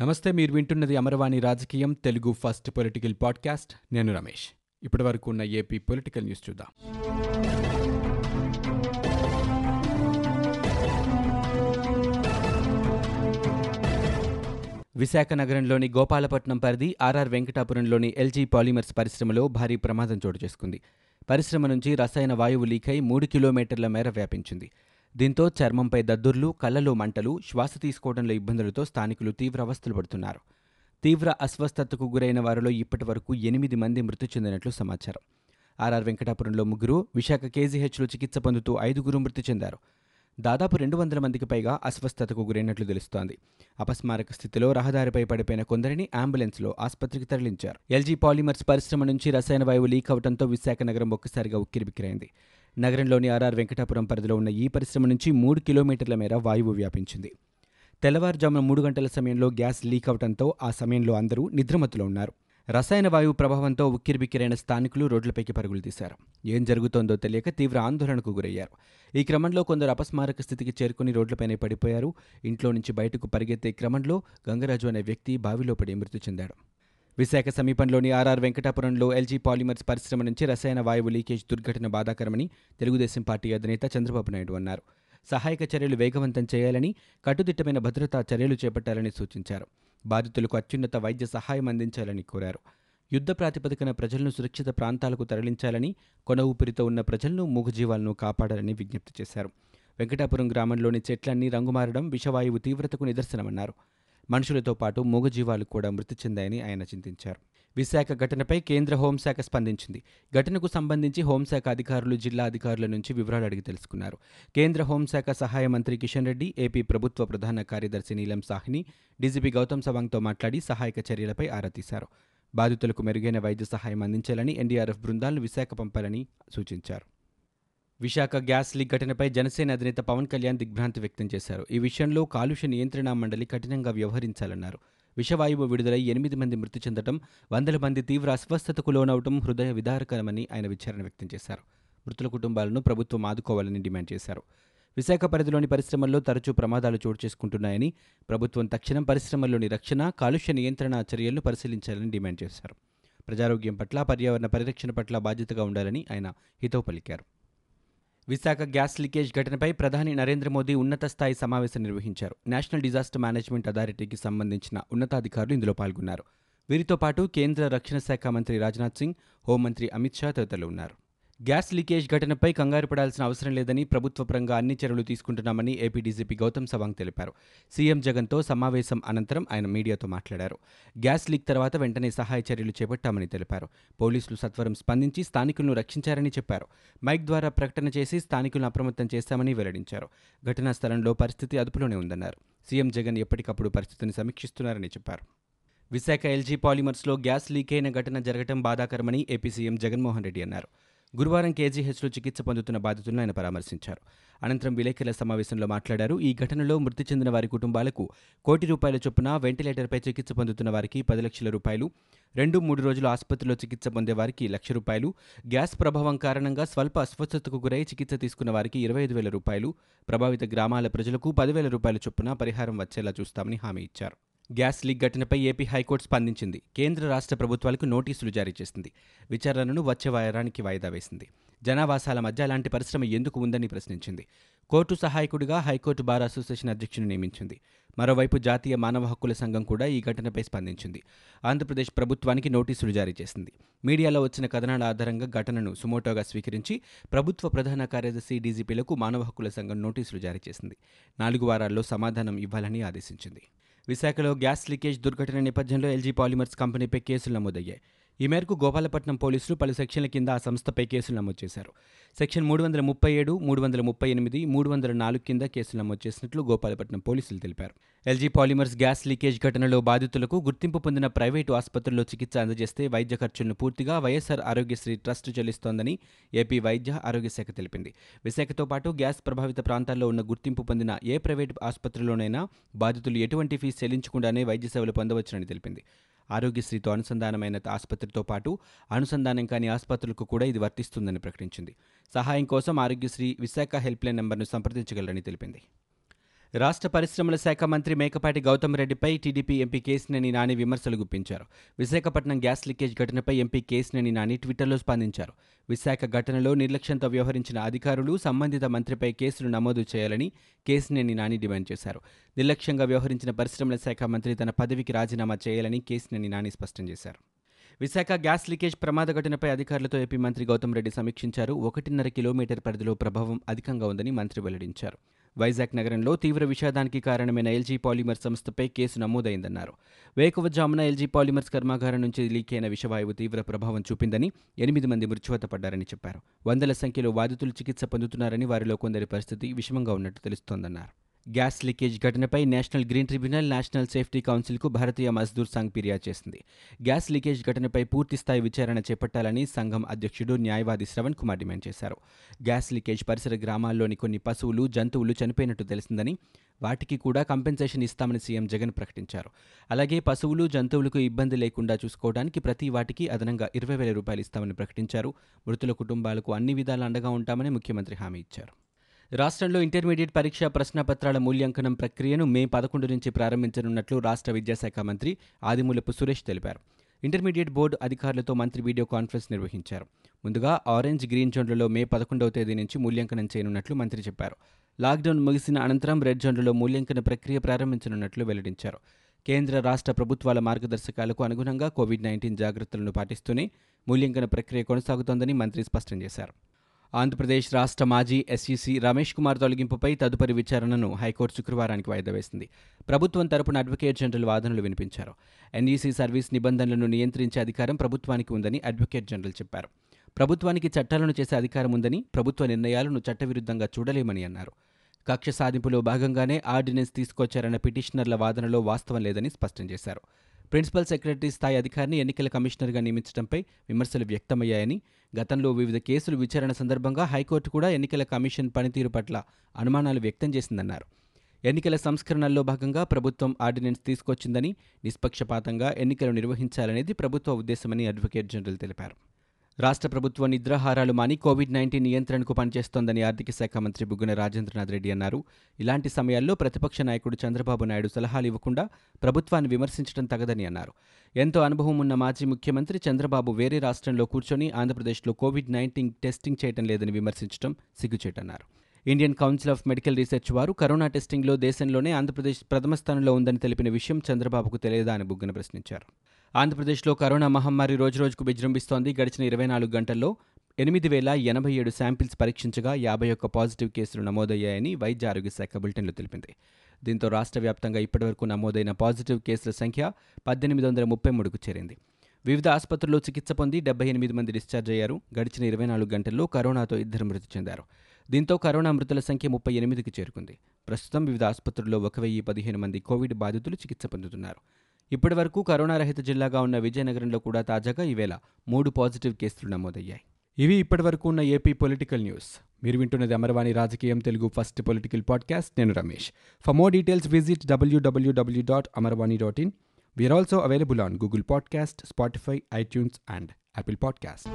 నమస్తే మీరు వింటున్నది అమరవాణి రాజకీయం తెలుగు ఫస్ట్ పొలిటికల్ పాడ్కాస్ట్. నేను రమేష్. ఇప్పటి వరకు ఉన్న ఏపీ పొలిటికల్ న్యూస్ చూద్దాం. విశాఖ నగరంలోని గోపాలపట్నం పరిధి ఆర్ఆర్ వెంకటాపురంలోని ఎల్జీ పాలిమర్స్ పరిశ్రమలో భారీ ప్రమాదం చోటు చేసుకుంది. పరిశ్రమ నుంచి రసాయన వాయువు లీకై మూడు కిలోమీటర్ల మేర వ్యాపించింది. దీంతో చర్మంపై దద్దుర్లు కళ్ళలో మంటలు శ్వాస తీసుకోవడంలో ఇబ్బందులతో స్థానికులు తీవ్ర అవస్థలు పడుతున్నారు. తీవ్ర అస్వస్థతకు గురైన వారిలో ఇప్పటి వరకు ఎనిమిది మంది మృతి చెందినట్లు సమాచారం. ఆర్ఆర్ వెంకటాపురంలో ముగ్గురు విశాఖ కేజీహెచ్లో చికిత్స పొందుతూ ఐదుగురు మృతి చెందారు. దాదాపు రెండు వందల మందికి పైగా అస్వస్థతకు గురైనట్లు తెలుస్తోంది. అపస్మారక స్థితిలో రహదారిపై పడిపోయిన కొందరిని అంబులెన్స్లో ఆసుపత్రికి తరలించారు. ఎల్జీ పాలిమర్స్ పరిశ్రమ నుంచి రసాయన వాయువు లీక్ అవడంతో విశాఖ నగరం ఒక్కసారిగా ఉక్కిరిబిక్కిరైంది నగరంలోని ఆర్ఆర్ వెంకటాపురం పరిధిలో ఉన్న ఈ పరిశ్రమ నుంచి మూడు కిలోమీటర్ల మేర వాయువు వ్యాపించింది. తెల్లవారుజామున మూడు గంటల సమయంలో గ్యాస్ లీక్ అవడంతో ఆ సమయంలో అందరూ నిద్రమత్తులో ఉన్నారు. రసాయన వాయువు ప్రభావంతో ఉక్కిరిబిక్కిరైన స్థానికులు రోడ్లపైకి పరుగులు తీశారు. ఏం జరుగుతోందో తెలియక తీవ్ర ఆందోళనకు గురయ్యారు. ఈ క్రమంలో కొందరు అపస్మారక స్థితికి చేరుకుని రోడ్లపైనే పడిపోయారు. ఇంట్లో నుంచి బయటకు పరిగెత్తే క్రమంలో గంగరాజు అనే వ్యక్తి బావిలో పడి మృతి చెందాడు. విశాఖ సమీపంలోని ఆర్ఆర్ వెంకటాపురంలో ఎల్జీ పాలిమర్స్ పరిశ్రమ నుంచి రసాయన వాయువు లీకేజ్ దుర్ఘటన బాధాకరమని తెలుగుదేశం పార్టీ అధినేత చంద్రబాబు నాయుడు అన్నారు. సహాయక చర్యలు వేగవంతం చేయాలని కట్టుదిట్టమైన భద్రతా చర్యలు చేపట్టాలని సూచించారు. బాధితులకు అత్యున్నత వైద్య సహాయం అందించాలని కోరారు. యుద్ధ ప్రాతిపదికన ప్రజలను సురక్షిత ప్రాంతాలకు తరలించాలని కొన ఊపిరితో ఉన్న ప్రజలను మూగజీవాలను కాపాడాలని విజ్ఞప్తి చేశారు. వెంకటాపురం గ్రామంలోని చెట్లన్నీ రంగుమారడం విషవాయువు తీవ్రతకు నిదర్శనమన్నారు. మనుషులతో పాటు మూగజీవాలు కూడా మృతి చెందాయని ఆయన చింతించారు. విశాఖ ఘటనపై కేంద్ర హోంశాఖ స్పందించింది. ఘటనకు సంబంధించి హోంశాఖ అధికారులు జిల్లా అధికారుల నుంచి వివరాలు అడిగి తెలుసుకున్నారు. కేంద్ర హోంశాఖ సహాయ మంత్రి కిషన్ రెడ్డి ఏపీ ప్రభుత్వ ప్రధాన కార్యదర్శి నీలం సాహ్ని డీజీపీ గౌతమ్ సవాంగ్తో మాట్లాడి సహాయక చర్యలపై ఆరా తీశారు. బాధితులకు మెరుగైన వైద్య సహాయం అందించాలని ఎన్డీఆర్ఎఫ్ బృందాలను విశాఖ పంపాలని సూచించారు. విశాఖ గ్యాస్ లీక్ ఘటనపై జనసేన అధినేత పవన్ కళ్యాణ్ దిగ్భ్రాంతి వ్యక్తం చేశారు. ఈ విషయంలో కాలుష్య నియంత్రణ మండలి కఠినంగా వ్యవహరించాలన్నారు. విషవాయువు విడుదలై ఎనిమిది మంది మృతి చెందటం వందల మంది తీవ్ర అస్వస్థతకు లోనవటం హృదయ విదారకరమని ఆయన విచారణ వ్యక్తం చేశారు. మృతుల కుటుంబాలను ప్రభుత్వం ఆదుకోవాలని డిమాండ్ చేశారు. విశాఖ పరిధిలోని పరిశ్రమల్లో తరచూ ప్రమాదాలు చోటు చేసుకుంటున్నాయని ప్రభుత్వం తక్షణం పరిశ్రమల్లోని రక్షణ కాలుష్య నియంత్రణ చర్యలను పరిశీలించాలని డిమాండ్ చేశారు. ప్రజారోగ్యం పట్ల పర్యావరణ పరిరక్షణ పట్ల బాధ్యతగా ఉండాలని ఆయన హితవు పలికారు. విశాఖ గ్యాస్ లీకేజ్ ఘటనపై ప్రధాని నరేంద్ర మోదీ ఉన్నత స్థాయి సమావేశం నిర్వహించారు. నేషనల్ డిజాస్టర్ మేనేజ్మెంట్ అథారిటీకి సంబంధించిన ఉన్నతాధికారులు ఇందులో పాల్గొన్నారు. వీరితో పాటు కేంద్ర రక్షణ శాఖ మంత్రి రాజ్నాథ్ సింగ్ హోంమంత్రి అమిత్ షా తదితరులు ఉన్నారు. గ్యాస్ లీకేజ్ ఘటనపై కంగారు పడాల్సిన అవసరం లేదని ప్రభుత్వ పరంగా అన్ని చర్యలు తీసుకుంటున్నామని ఏపీ డీజీపీ గౌతమ్ సవాంగ్ తెలిపారు. సీఎం జగన్తో సమావేశం అనంతరం ఆయన మీడియాతో మాట్లాడారు. గ్యాస్ లీక్ తర్వాత వెంటనే సహాయ చర్యలు చేపట్టామని తెలిపారు. పోలీసులు సత్వరం స్పందించి స్థానికులను రక్షించారని చెప్పారు. మైక్ ద్వారా ప్రకటన చేసి స్థానికులను అప్రమత్తం చేశామని వెల్లడించారు. ఘటనా స్థలంలో పరిస్థితి అదుపులోనే ఉందన్నారు. సీఎం జగన్ ఎప్పటికప్పుడు పరిస్థితిని సమీక్షిస్తున్నారని చెప్పారు. విశాఖ ఎల్జీ పాలిమర్స్లో గ్యాస్ లీక్ అయిన ఘటన జరగడం బాధాకరమని ఏపీ సీఎం జగన్మోహన్ రెడ్డి అన్నారు. గురువారం కేజీహెచ్లో చికిత్స పొందుతున్న బాధితులను ఆయన పరామర్శించారు. అనంతరం విలేకరుల సమావేశంలో మాట్లాడారు. ఈ ఘటనలో మృతి చెందిన వారి కుటుంబాలకు కోటి రూపాయల చొప్పున వెంటిలేటర్పై చికిత్స పొందుతున్న వారికి పది లక్షల రూపాయలు రెండు మూడు రోజులు ఆసుపత్రిలో చికిత్స పొందే వారికి లక్ష రూపాయలు గ్యాస్ ప్రభావం కారణంగా స్వల్ప అస్వస్థతకు గురై చికిత్స తీసుకున్న వారికి ఇరవై ఐదు వేల రూపాయలు. ప్రభావిత గ్రామాల ప్రజలకు పదివేల రూపాయల చొప్పున పరిహారం వచ్చేలా చూస్తామని హామీ ఇచ్చారు. గ్యాస్ లీక్ ఘటనపై ఏపీ హైకోర్టు స్పందించింది. కేంద్ర రాష్ట్ర ప్రభుత్వాలకు నోటీసులు జారీ చేసింది. విచారణను వచ్చే వారానికి వాయిదా వేసింది. జనావాసాల మధ్య అలాంటి పరిశ్రమ ఎందుకు ఉందని ప్రశ్నించింది. కోర్టు సహాయకుడిగా హైకోర్టు బార్ అసోసియేషన్ అధ్యక్షుని నియమించింది. మరోవైపు జాతీయ మానవ హక్కుల సంఘం కూడా ఈ ఘటనపై స్పందించింది. ఆంధ్రప్రదేశ్ ప్రభుత్వానికి నోటీసులు జారీ చేసింది. మీడియాలో వచ్చిన కథనాల ఆధారంగా ఘటనను సుమోటోగా స్వీకరించి ప్రభుత్వ ప్రధాన కార్యదర్శి డీజీపీలకు మానవ హక్కుల సంఘం నోటీసులు జారీ చేసింది. నాలుగు వారాల్లో సమాధానం ఇవ్వాలని ఆదేశించింది. విశాఖలో గ్యాస్ లీకేజ్ దుర్ఘటన నేపథ్యంలో ఎల్జీ పాలిమర్స్ కంపెనీపై కేసులు నమోదయ్యాయి. ఈ మేరకు గోపాలపట్నం పోలీసులు పలు సెక్షన్ల కింద ఆ సంస్థపై కేసులు నమోదు చేశారు. సెక్షన్ మూడు వందల ముప్పై ఏడు మూడు వందల ముప్పై ఎనిమిది మూడు వందల నాలుగు కింద కేసులు నమోదు చేసినట్లు గోపాలపట్నం పోలీసులు తెలిపారు. ఎల్జీ పాలిమర్స్ గ్యాస్ లీకేజ్ ఘటనలో బాధితులకు గుర్తింపు పొందిన ప్రైవేటు ఆసుపత్రుల్లో చికిత్స అందజేస్తే వైద్య ఖర్చులను పూర్తిగా వైఎస్ఆర్ ఆరోగ్యశ్రీ ట్రస్ట్ చెల్లిస్తోందని ఏపీ వైద్య ఆరోగ్య శాఖ తెలిపింది. విశాఖతో పాటు గ్యాస్ ప్రభావిత ప్రాంతాల్లో ఉన్న గుర్తింపు పొందిన ఏ ప్రైవేటు ఆసుపత్రిలోనైనా బాధితులు ఎటువంటి ఫీజు చెల్లించకుండానే వైద్య సేవలు పొందవచ్చునని తెలిపింది. ఆరోగ్యశ్రీతో అనుసంధానమైన ఆసుపత్రితో పాటు అనుసంధానం కాని ఆసుపత్రులకు కూడా ఇది వర్తిస్తుందని ప్రకటించింది. సహాయం కోసం ఆరోగ్యశ్రీ విశాఖ హెల్ప్లైన్ నెంబర్ను సంప్రదించగలరని తెలిపింది. రాష్ట్ర పరిశ్రమల శాఖ మంత్రి మేకపాటి గౌతమ్ రెడ్డిపై టీడీపీ ఎంపీ కేసినేని నాని విమర్శలు గుప్పించారు. విశాఖపట్నం గ్యాస్ లీకేజ్ ఘటనపై ఎంపీ కేసినేని నాని ట్విట్టర్లో స్పందించారు. విశాఖ ఘటనలో నిర్లక్ష్యంతో వ్యవహరించిన అధికారులు సంబంధిత మంత్రిపై కేసులు నమోదు చేయాలని కేసినేని నాని డిమాండ్ చేశారు. నిర్లక్ష్యంగా వ్యవహరించిన పరిశ్రమల శాఖ మంత్రి తన పదవికి రాజీనామా చేయాలని కేసినేని నాని స్పష్టం చేశారు. విశాఖ గ్యాస్ లీకేజ్ ప్రమాద ఘటనపై అధికారులతో ఏపీ మంత్రి గౌతమ్ రెడ్డి సమీక్షించారు. ఒకటిన్నర కిలోమీటర్ పరిధిలో ప్రభావం అధికంగా ఉందని మంత్రి వెల్లడించారు. వైజాగ్ నగరంలో తీవ్ర విషాదానికి కారణమైన ఎల్జీ పాలిమర్ సంస్థపై కేసు నమోదైందన్నారు. వేకువజామున ఎల్జీ పాలిమర్స్ కర్మాగారం నుంచి లీక్ అయిన విషవాయువు తీవ్ర ప్రభావం చూపిందని ఎనిమిది మంది మృత్యువత పడ్డారని చెప్పారు. వందల సంఖ్యలో బాధితులు చికిత్స పొందుతున్నారని వారిలో కొందరి పరిస్థితి విషమంగా ఉన్నట్టు తెలుస్తోందన్నారు. గ్యాస్ లీకేజ్ ఘటనపై national green tribunal national safety కౌన్సిల్కు Bharatiya Mazdoor Sangh ఫిర్యాదు చేసింది. గ్యాస్ లీకేజ్ ఘటనపై పూర్తిస్థాయి విచారణ చేపట్టాలని సంఘం అధ్యక్షుడు న్యాయవాది శ్రవణ్ కుమార్ డిమాండ్ చేశారు. గ్యాస్ లీకేజ్ పరిసర గ్రామాల్లోని కొన్ని పశువులు జంతువులు చనిపోయినట్టు తెలిసిందని వాటికి కూడా కంపెన్సేషన్ ఇస్తామని సీఎం జగన్ ప్రకటించారు. అలాగే పశువులు జంతువులకు ఇబ్బంది లేకుండా చూసుకోవడానికి ప్రతి వాటికి అదనంగా ఇరవై వేల రూపాయలు ఇస్తామని ప్రకటించారు. మృతుల కుటుంబాలకు అన్ని విధాల అండగా ఉంటామని ముఖ్యమంత్రి హామీ ఇచ్చారు. రాష్ట్రంలో ఇంటర్మీడియట్ పరీక్షా ప్రశ్నపత్రాల మూల్యాంకనం ప్రక్రియను మే పదకొండు నుంచి ప్రారంభించనున్నట్లు రాష్ట్ర విద్యాశాఖ మంత్రి ఆదిమూలపు సురేష్ తెలిపారు. ఇంటర్మీడియట్ బోర్డు అధికారులతో మంత్రి వీడియో కాన్ఫరెన్స్ నిర్వహించారు. ముందుగా ఆరెంజ్ గ్రీన్ జోన్లలో మే పదకొండవ తేదీ నుంచి మూల్యాంకనం చేయనున్నట్లు మంత్రి చెప్పారు. లాక్డౌన్ ముగిసిన అనంతరం రెడ్ జోన్లలో మూల్యాంకన ప్రక్రియ ప్రారంభించనున్నట్లు వెల్లడించారు. కేంద్ర రాష్ట్ర ప్రభుత్వాల మార్గదర్శకాలకు అనుగుణంగా కోవిడ్ నైన్టీన్ జాగ్రత్తలను పాటిస్తూనే మూల్యాంకన ప్రక్రియ కొనసాగుతోందని మంత్రి స్పష్టం చేశారు. ఆంధ్రప్రదేశ్ రాష్ట్ర మాజీ ఎస్ఈసీ రమేష్ కుమార్ తొలగింపుపై తదుపరి విచారణను హైకోర్టు శుక్రవారానికి వాయిదా వేసింది. ప్రభుత్వం తరపున అడ్వకేట్ జనరల్ వాదనలు వినిపించారు. ఎన్ఈసీ సర్వీస్ నిబంధనలను నియంత్రించే అధికారం ప్రభుత్వానికి ఉందని అడ్వకేట్ జనరల్ చెప్పారు. ప్రభుత్వానికి చట్టాలను చేసే అధికారం ఉందని ప్రభుత్వ నిర్ణయాలను చట్టవిరుద్ధంగా చూడలేమని అన్నారు. కక్ష సాధింపులో భాగంగానే ఆర్డినెన్స్ తీసుకొచ్చారన్న పిటిషనర్ల వాదనలో వాస్తవం లేదని స్పష్టం చేశారు. ప్రిన్సిపల్ సెక్రటరీ స్థాయి అధికారిని ఎన్నికల కమిషనర్గా నియమించడంపై విమర్శలు వ్యక్తమయ్యాయని గతంలో వివిధ కేసులు విచారణ సందర్భంగా హైకోర్టు కూడా ఎన్నికల కమిషన్ పనితీరు పట్ల అనుమానాలు వ్యక్తం చేసిందన్నారు. ఎన్నికల సంస్కరణల్లో భాగంగా ప్రభుత్వం ఆర్డినెన్స్ తీసుకొచ్చిందని నిష్పక్షపాతంగా ఎన్నికలు నిర్వహించాలనేది ప్రభుత్వ ఉద్దేశమని అడ్వకేట్ జనరల్ తెలిపారు. రాష్ట్ర ప్రభుత్వం నిద్రాహారాలు మాని కోవిడ్ నైన్టీన్ నియంత్రణకు పనిచేస్తోందని ఆర్థిక శాఖ మంత్రి బుగ్గన రాజేంద్రనాథ్ రెడ్డి అన్నారు. ఇలాంటి సమయాల్లో ప్రతిపక్ష నాయకుడు చంద్రబాబు నాయుడు సలహాలు ఇవ్వకుండా ప్రభుత్వాన్ని విమర్శించడం తగదని అన్నారు. ఎంతో అనుభవం ఉన్న మాజీ ముఖ్యమంత్రి చంద్రబాబు వేరే రాష్ట్రంలో కూర్చొని ఆంధ్రప్రదేశ్లో కోవిడ్ నైన్టీన్ టెస్టింగ్ చేయడం లేదని విమర్శించడం సిగ్గుచేటన్నారు. Indian council of medical research వారు కరోనా టెస్టింగ్లో దేశంలోనే ఆంధ్రప్రదేశ్ ప్రథమ స్థానంలో ఉందని తెలిపిన విషయం చంద్రబాబుకు తెలియదా అని బుగ్గన ప్రశ్నించారు. ఆంధ్రప్రదేశ్లో కరోనా మహమ్మారి రోజురోజుకు విజృంభిస్తోంది. గడిచిన ఇరవై నాలుగు గంటల్లో ఎనిమిది వేల ఎనభై ఏడు శాంపిల్స్ పరీక్షించగా యాభై ఒక్క పాజిటివ్ కేసులు నమోదయ్యాయని వైద్య ఆరోగ్య శాఖ బులెటిన్లో తెలిపింది. దీంతో రాష్ట్ర వ్యాప్తంగా ఇప్పటివరకు నమోదైన పాజిటివ్ కేసుల సంఖ్య పద్దెనిమిది వందల ముప్పై మూడుకు చేరింది. వివిధ ఆసుపత్రుల్లో చికిత్స పొంది డెబ్బై ఎనిమిది మంది డిశ్చార్జ్ అయ్యారు. గడిచిన ఇరవై నాలుగు గంటల్లో కరోనాతో ఇద్దరు మృతి చెందారు. దీంతో కరోనా మృతుల సంఖ్య ముప్పై ఎనిమిదికి చేరుకుంది. ప్రస్తుతం వివిధ ఆసుపత్రుల్లో ఒక వెయ్యి పదిహేను మంది కోవిడ్ బాధితులు చికిత్స పొందుతున్నారు. ఇప్పటి వరకు కరోనా రహిత జిల్లాగా ఉన్న విజయనగరంలో కూడా తాజాగా ఈవేళ మూడు పాజిటివ్ కేసులు నమోదయ్యాయి. ఇవి ఇప్పటివరకు ఉన్న ఏపీ పొలిటికల్ న్యూస్. మీరు వింటున్నది అమర్వాణి రాజకీయం తెలుగు ఫస్ట్ పొలిటికల్ పాడ్కాస్ట్. నేను Ramesh. For more details visit W W W dot Amarvani dot in we're also available on Google podcast Spotify iTunes and Apple podcast